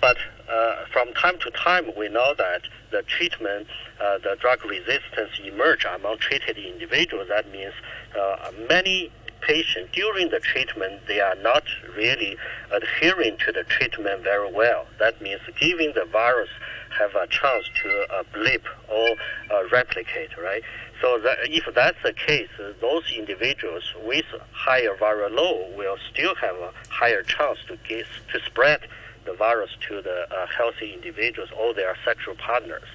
But uh, from time to time, we know that the treatment, uh, the drug resistance emerge among treated individuals. That means uh, many patients during the treatment they are not really adhering to the treatment very well. That means giving the virus have a chance to uh, blip or uh, replicate, right? So that if that's the case, those individuals with higher viral load will still have a higher chance to get to spread the virus to the uh, healthy individuals or their sexual partners.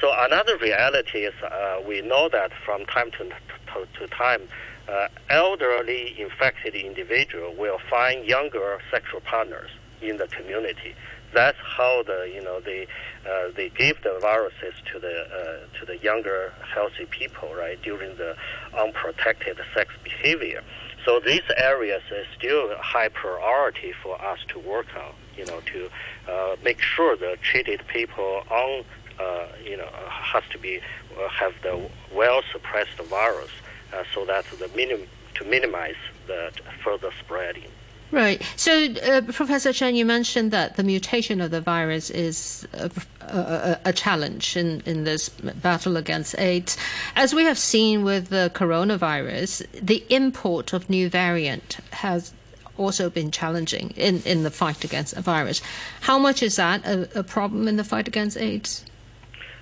So another reality is uh, we know that from time to, to, to time, uh, elderly infected individual will find younger sexual partners in the community. That's how the you know they uh, they give the viruses to the uh, to the younger healthy people right during the unprotected sex behavior. So these areas is still high priority for us to work on. You know to uh, make sure the treated people on uh, you know has to be uh, have the well suppressed virus uh, so that the minim- to minimize the further spreading. Right. So, uh, Professor Chen, you mentioned that the mutation of the virus is a, a, a, challenge in, in this battle against AIDS. As we have seen with the coronavirus, the import of new variant has also been challenging in, in the fight against the virus. How much is that a, a problem in the fight against AIDS?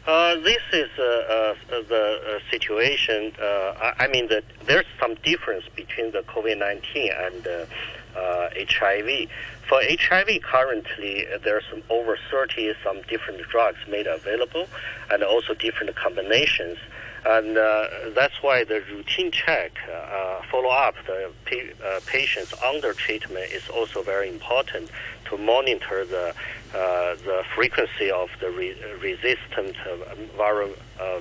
Uh, this is uh, uh, the uh, situation. Uh, I, I, mean, that there's some difference between the COVID-19 and HIV. Uh, For HIV, currently there's some over 30 some different drugs made available, and also different combinations. And uh, that's why the routine check, uh, follow up the pa- uh, patients under treatment is also very important to monitor the uh, the frequency of the re- resistant viral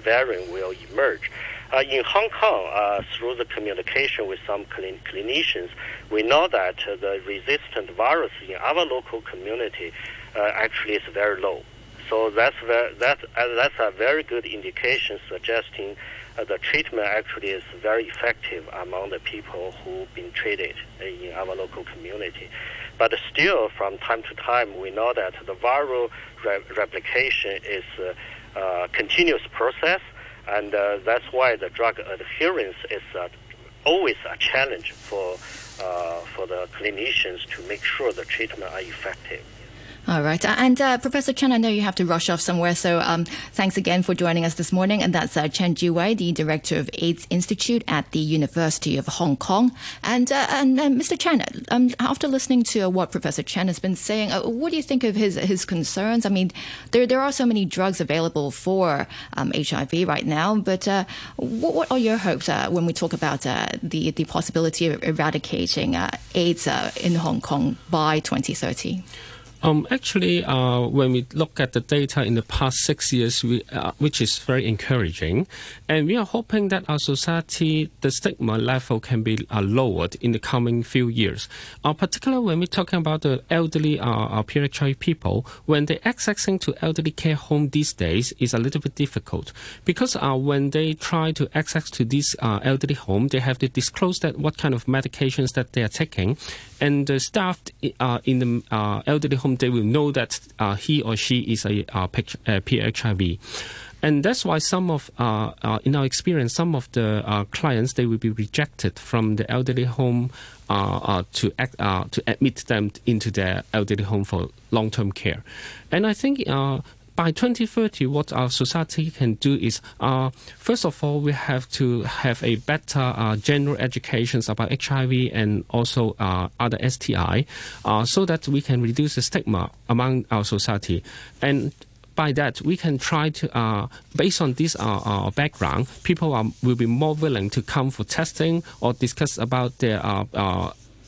variant will emerge. Uh, in Hong Kong, uh, through the communication with some cl- clinicians, we know that uh, the resistant virus in our local community uh, actually is very low. So that's uh, that's a very good indication suggesting uh, the treatment actually is very effective among the people who've been treated in our local community. But still, from time to time, we know that the viral re- replication is a continuous process and uh, that's why the drug adherence is uh, always a challenge for uh, for the clinicians to make sure the treatment are effective. All right. Uh, and uh, Professor Chen, I know you have to rush off somewhere, so um, thanks again for joining us this morning. And that's uh, Chen Zhiwei, the director of AIDS Institute at the University of Hong Kong. And, uh, and Mr. Chen, um, after listening to what Professor Chen has been saying, uh, what do you think of his his concerns? I mean, there there are so many drugs available for um, HIV right now, but uh, what, what, are your hopes when we talk about the the possibility of eradicating AIDS in Hong Kong by 2030? Um, actually, uh, when we look at the data in the past six years, we, uh, which is very encouraging, and we are hoping that our society, the stigma level can be uh, lowered in the coming few years. Uh, particularly when we're talking about the elderly uh, PHI people, when they're accessing to elderly care home these days is a little bit difficult because uh, when they try to access to this uh, elderly home, they have to disclose that what kind of medications that they are taking, and the staff uh, in the uh, elderly home they will know that uh, he or she is a, a PHIV. And that's why some of, uh, uh, in our experience, some of the uh, clients they will be rejected from the elderly home to act, to admit them into their elderly home for long-term care. And I think by 2030, what our society can do is, uh, first of all, we have to have a better uh, general education about HIV and also uh, other STI, uh, so that we can reduce the stigma among our society. And by that, we can try to, uh, based on this uh, background, people are, will be more willing to come for testing or discuss about their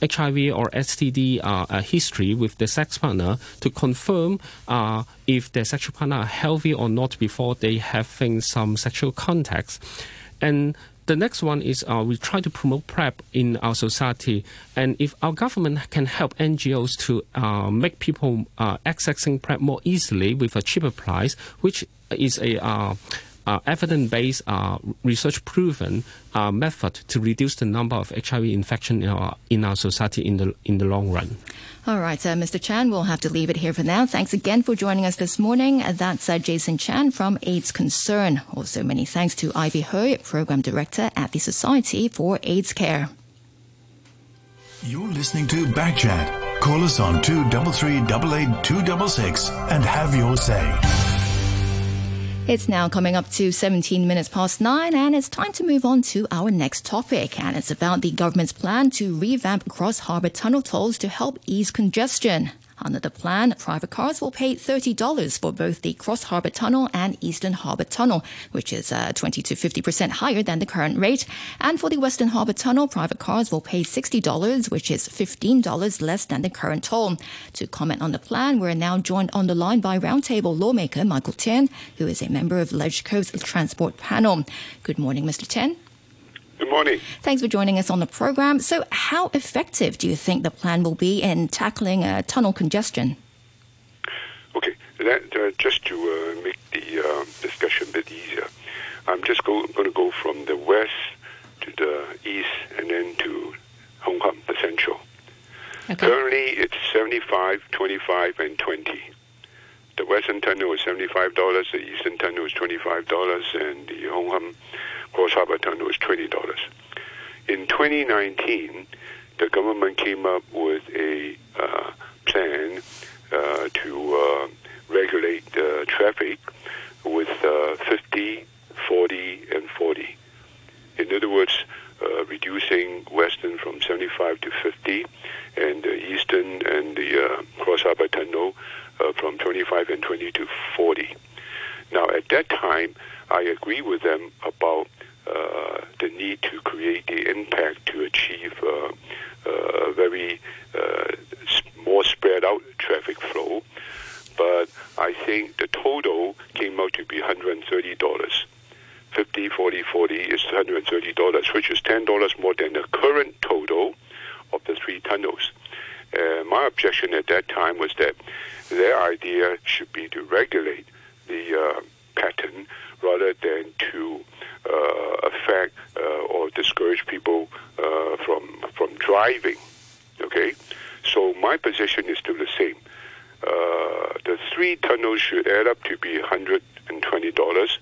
HIV or STD uh, uh, history with the sex partner to confirm uh, if their sexual partner are healthy or not before they having some sexual contacts. And the next one is uh, we try to promote PrEP in our society. And if our government can help NGOs to uh, make people uh, accessing PrEP more easily with a cheaper price, which is a uh, evidence-based, uh, research-proven uh, method to reduce the number of HIV infection in our, in our society in the in the long run. All right, uh, Mr. Chan, we'll have to leave it here for now. Thanks again for joining us this morning. That's uh, Jason Chan from AIDS Concern. Also, many thanks to Ivy Hui, Program Director at the Society for AIDS Care. You're listening to Backchat. Call us on 233 and have your say. It's now coming up to 17 minutes past nine, and it's time to move on to our next topic. And it's about the government's plan to revamp Cross Harbour tunnel tolls to help ease congestion. Under the plan, private cars will pay $30 for both the Cross Harbour Tunnel and Eastern Harbour Tunnel, which is uh, 20 to 50% higher than the current rate. And for the Western Harbour Tunnel, private cars will pay $60, which is $15 less than the current toll. To comment on the plan, we're now joined on the line by Roundtable lawmaker Michael Tien, who is a member of LegCo's Transport Panel. Good morning, Mr. Tien. Good morning. Thanks for joining us on the program. So, how effective do you think the plan will be in tackling uh, tunnel congestion? Okay, that, uh, just to uh, make the uh, discussion a bit easier, I'm just go, going to go from the west to the east and then to Hong Kong, the central. Okay. Currently, it's 75, 25, and 20. The western tunnel is $75, the eastern tunnel is $25, and the Hong Kong Cross Harbour Tunnel is $20. In 2019, the government came up with a uh, plan uh, to uh, regulate traffic with uh, 50, 40, and 40. In other words, uh, reducing Western from 75 to 50, and the Eastern and the uh, Cross Harbour Tunnel from 25 and 20 to 40. Now, at that time, I agree with them about uh, the need to create the impact to achieve uh, uh, very uh, more spread out traffic flow. But I think the total came out to be $130. 50, 40, 40 is $130, which is $10 more than the current total of the three tunnels. My objection at that time was that their idea should be to regulate the uh, pattern rather than to uh, affect uh, or discourage people uh, from from driving. Okay, so my position is still the same. the three tunnels should add up to be hundred and twenty dollars,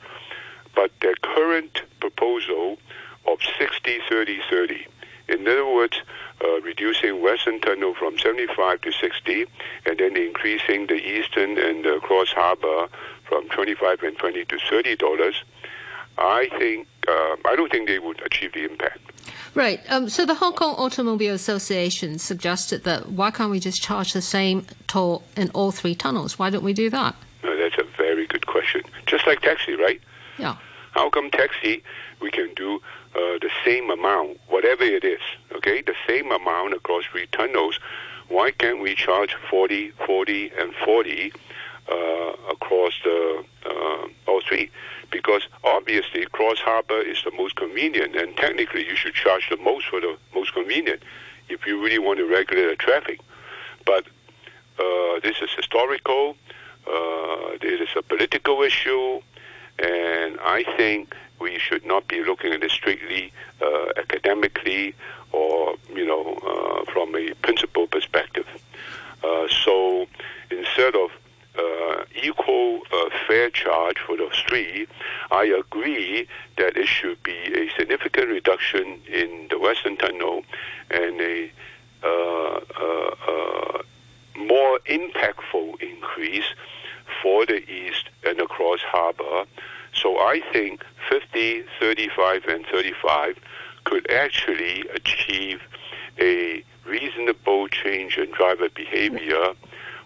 but their current proposal of 60, 30, 30. In other words, uh, reducing Western Tunnel from 75 to 60, and then increasing the Eastern and the Cross Harbor from 25 and 20 to 30 dollars. I think uh, I don't think they would achieve the impact. Right. Um, so the Hong Kong Automobile Association suggested that why can't we just charge the same toll in all three tunnels? Why don't we do that? No, that's a very good question. Just like taxi, right? Yeah. How come taxi we can do uh, the same amount, whatever it is, okay, the same amount across three tunnels? Why can't we charge 40, 40, and 40 uh, across the uh, all three? because obviously Cross Harbor is the most convenient, and technically you should charge the most for the most convenient if you really want to regulate the traffic. But uh, this is historical. Uh, this is a political issue, and I think we should not be looking at it strictly uh, academically or you know uh, from a principle perspective. Uh, so instead of uh, equal uh, fair charge for those three, I agree that it should be a significant reduction in the Western Tunnel and a uh, uh, uh more impactful increase for the East and across Harbor. So I think 50, 35, and 35 could actually achieve a reasonable change in driver behavior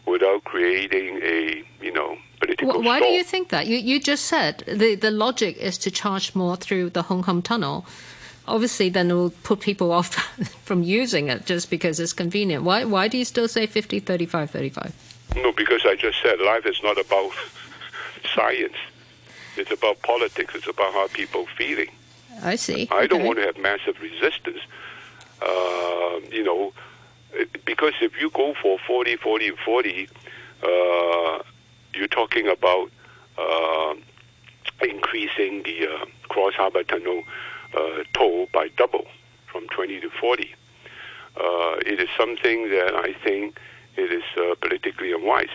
without creating a you know political. Why do you think that? You you just said the the logic is to charge more through the Hong Kong tunnel. Obviously, then it will put people off from using it just because it's convenient. Why why do you still say 50, 35, 35? No, because I just said life is not about science. It's about politics. It's about how people feeling. I see. I don't want to have massive resistance. Uh, you know, because if you go for 40, 40, 40, uh, you're talking about uh, increasing the uh, Cross Harbor Tunnel uh, toll by double from 20 to 40. Uh, it is something that I think it is uh, politically unwise.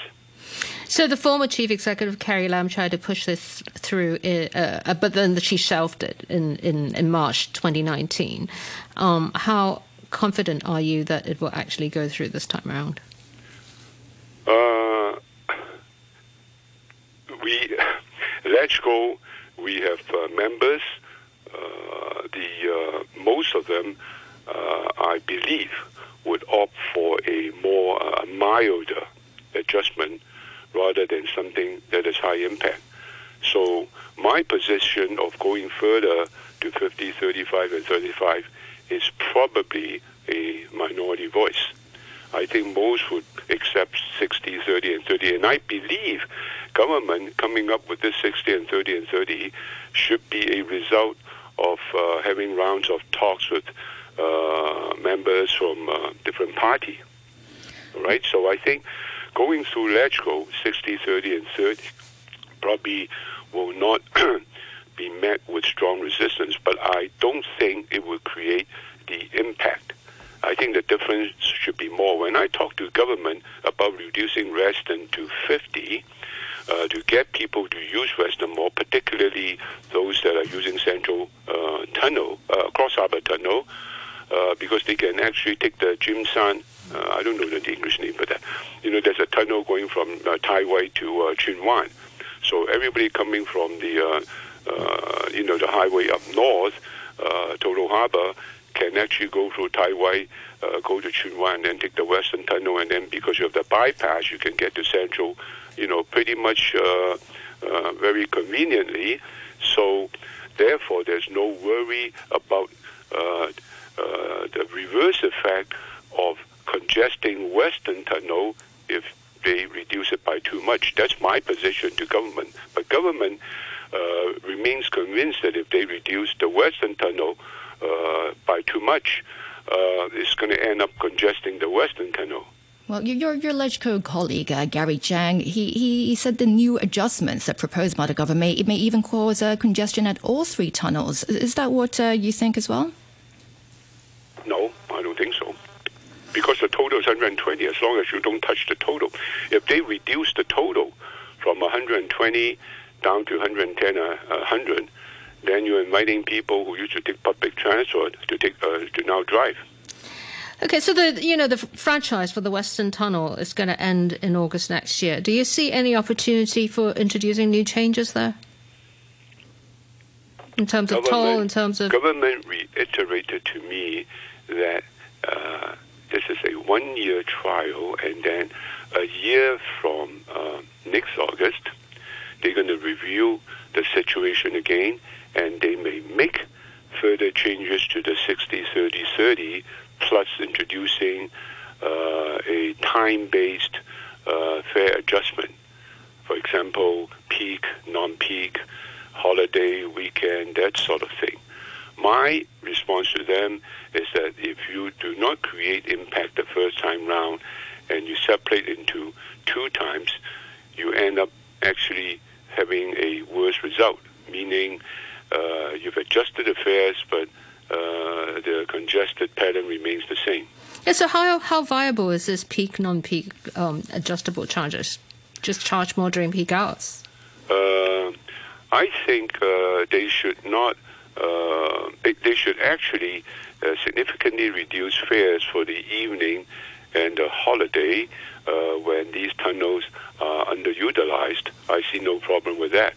So the former chief executive Carrie Lam tried to push this through, but then she shelved it in, in, in March 2019. Um, how confident are you that it will actually go through this time around? Uh, we LegCo. We have uh, members. Uh, the uh, most of them, uh, I believe, would opt for a more uh, milder adjustment rather than something that is high impact. So my position of going further to 50, 35, and 35 is probably a minority voice. I think most would accept 60, 30, and 30. And I believe government coming up with this 60 and 30 and 30 should be a result of uh, having rounds of talks with uh, members from uh, different party. Right? So I think going through Let's 60, 30, and 30 probably will not be met with strong resistance, but I don't think it will create the impact. I think the difference should be more. When I talk to government about reducing Western to 50, uh, to get people to use Western more, particularly those that are using Central uh, Tunnel, uh, Cross Harbor Tunnel, uh, because they can actually take the Jim San. Uh, I don't know the English name for that. You know, there's a tunnel going from uh, Tai Wai to uh, Tsuen Wan. So everybody coming from the, uh, you know, the highway up north, uh, Harbor, can actually go through Tai Wai, uh, go to Tsuen Wan, and then take the Western Tunnel, and then because you have the bypass, you can get to Central, you know, pretty much uh, uh, very conveniently. So therefore, there's no worry about uh, uh, the reverse effect of congesting Western Tunnel if they reduce it by too much. That's my position to government. But government remains convinced that if they reduce the Western Tunnel uh, by too much, uh, it's going to end up congesting the Western Tunnel. Well, your your LegCo colleague uh, Gary Zhang, he, he said the new adjustments that proposed by the government it may even cause uh, congestion at all three tunnels. Is that what uh, you think as well? No, I don't think so. Because the total is 120, as long as you don't touch the total. If they reduce the total from 120 down to 110 or 100, then you're inviting people who used to take public transport to take uh, to now drive. Okay, so the you know the franchise for the Western Tunnel is going to end in August next year. Do you see any opportunity for introducing new changes there? In terms of toll, in terms of government reiterated to me that uh, this is a one-year trial, and then a year from uh, next August, they're going to review the situation again, and they may make further changes to the 60 30 30 plus introducing uh, a time-based uh, fare adjustment. For example, peak, non-peak, holiday, weekend, that sort of thing. My response to them is that if you do not create impact the first time round and you separate into two times, you end up actually having a worse result, meaning uh, you've adjusted the fares, but uh, the congested pattern remains the same. Yeah, so how, how viable is this peak, non-peak um, adjustable charges? Just charge more during peak hours? Uh, I think uh, they should not, uh, they, they, should actually uh, significantly reduce fares for the evening and the holiday when these tunnels are underutilized. I see no problem with that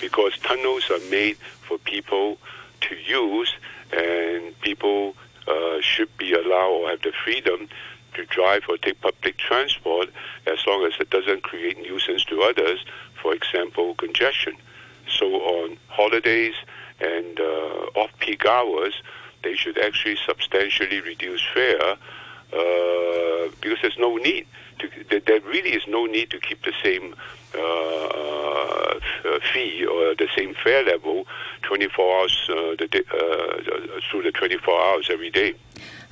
because tunnels are made for people to use and people uh, should be allowed or have the freedom to drive or take public transport as long as it doesn't create nuisance to others, for example, congestion. So on holidays and uh, off-peak hours, they should actually substantially reduce fare uh, because there's no need. To, there really is no need to keep the same uh, fee or the same fare level 24 hours uh, the day, uh, through the 24 hours every day.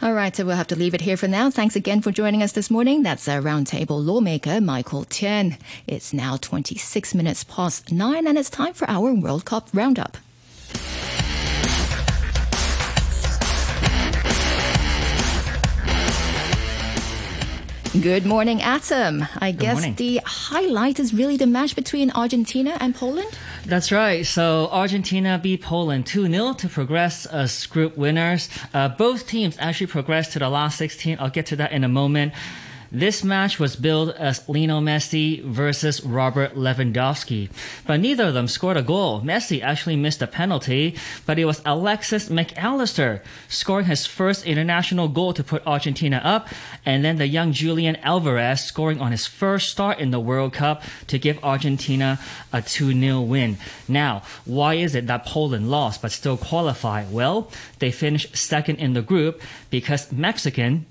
All right, so we'll have to leave it here for now. Thanks again for joining us this morning. That's our roundtable lawmaker, Michael Tien. It's now 26 minutes past nine, and it's time for our World Cup roundup. Good morning, Adam. I Good guess morning. the highlight is really the match between Argentina and Poland. That's right. So Argentina beat Poland 2 0 to progress as group winners. Uh, both teams actually progressed to the last 16. I'll get to that in a moment. This match was billed as Lionel Messi versus Robert Lewandowski, but neither of them scored a goal. Messi actually missed a penalty, but it was Alexis Mac Allister scoring his first international goal to put Argentina up, and then the young Julian Alvarez scoring on his first start in the World Cup to give Argentina a 2 0 win. Now, why is it that Poland lost but still qualify? Well, they finished second in the group because Mexican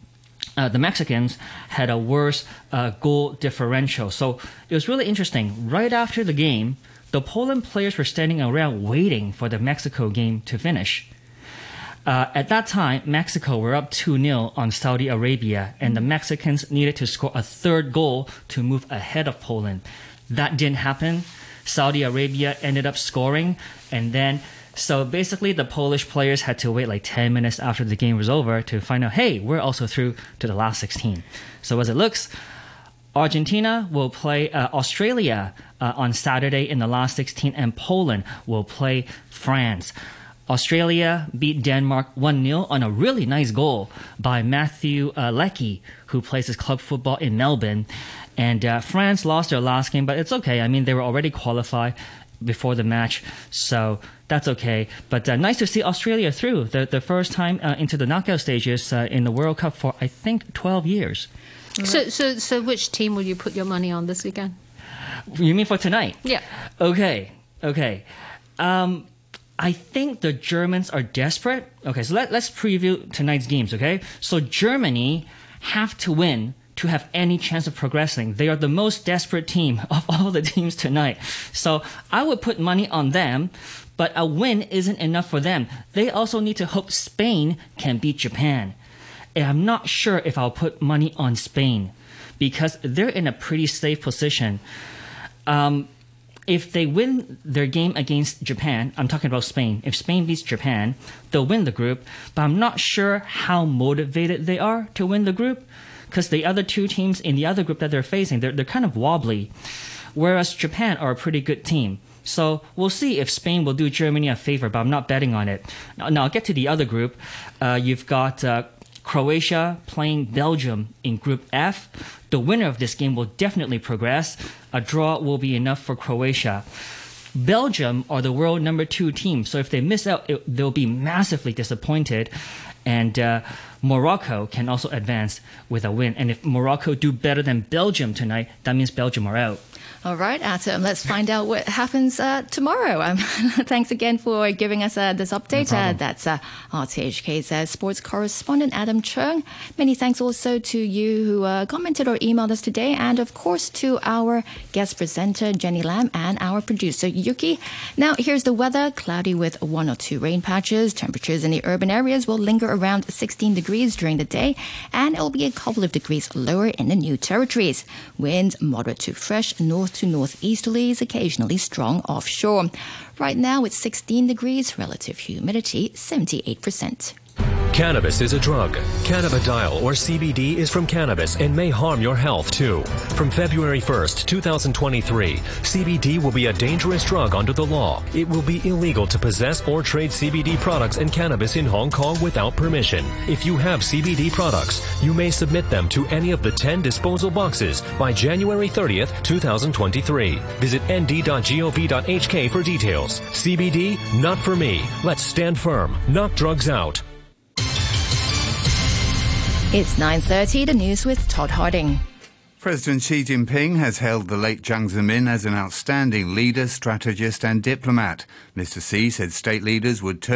uh, the Mexicans had a worse uh, goal differential. So it was really interesting. Right after the game, the Poland players were standing around waiting for the Mexico game to finish. Uh, at that time, Mexico were up 2 0 on Saudi Arabia, and the Mexicans needed to score a third goal to move ahead of Poland. That didn't happen. Saudi Arabia ended up scoring, and then so basically, the Polish players had to wait like 10 minutes after the game was over to find out, hey, we're also through to the last 16. So as it looks, Argentina will play uh, Australia uh, on Saturday in the last 16, and Poland will play France. Australia beat Denmark 1 0 on a really nice goal by Mathew uh, Leckie, who plays his club football in Melbourne. And uh, France lost their last game, but it's okay. I mean, they were already qualified before the match, so that's okay. But uh, nice to see Australia through the the first time uh, into the knockout stages uh, in the World Cup for I think 12 years. So, so, so, which team will you put your money on this weekend? You mean for tonight? Yeah. Okay. Okay. Um, I think the Germans are desperate. Okay, so let, let's preview tonight's games. Okay, so Germany have to win to have any chance of progressing. They are the most desperate team of all the teams tonight. So I would put money on them, but a win isn't enough for them. They also need to hope Spain can beat Japan. And I'm not sure if I'll put money on Spain because they're in a pretty safe position. Um, if they win their game against Japan, I'm talking about Spain. If Spain beats Japan, they'll win the group, but I'm not sure how motivated they are to win the group because the other two teams in the other group that they're facing, they're, they're kind of wobbly, whereas Japan are a pretty good team. So we'll see if Spain will do Germany a favor, but I'm not betting on it. Now, now I'll get to the other group. Uh, you've got uh, Croatia playing Belgium in Group F. The winner of this game will definitely progress. A draw will be enough for Croatia. Belgium are the world number two team, so if they miss out, it, they'll be massively disappointed. And uh, Morocco can also advance with a win. And if Morocco do better than Belgium tonight, that means Belgium are out. All right, Adam, let's find out what happens uh, tomorrow. Um, thanks again for giving us uh, this update. No uh, that's uh, RTHK's uh, sports correspondent, Adam Chung. Many thanks also to you who uh, commented or emailed us today, and of course to our guest presenter, Jenny Lam, and our producer, Yuki. Now, here's the weather cloudy with one or two rain patches. Temperatures in the urban areas will linger around 16 degrees during the day, and it will be a couple of degrees lower in the new territories. Winds moderate to fresh north to northeasterlies, occasionally strong offshore. Right now it's 16 degrees, relative humidity 78%. Cannabis is a drug. Cannabidiol or CBD is from cannabis and may harm your health too. From February 1st, 2023, CBD will be a dangerous drug under the law. It will be illegal to possess or trade CBD products and cannabis in Hong Kong without permission. If you have CBD products, you may submit them to any of the 10 disposal boxes by January 30th, 2023. Visit nd.gov.hk for details. CBD, not for me. Let's stand firm. Knock drugs out. It's 9.30, the news with Todd Harding. President Xi Jinping has hailed the late Jiang Zemin as an outstanding leader, strategist and diplomat. Mr. Xi said state leaders would turn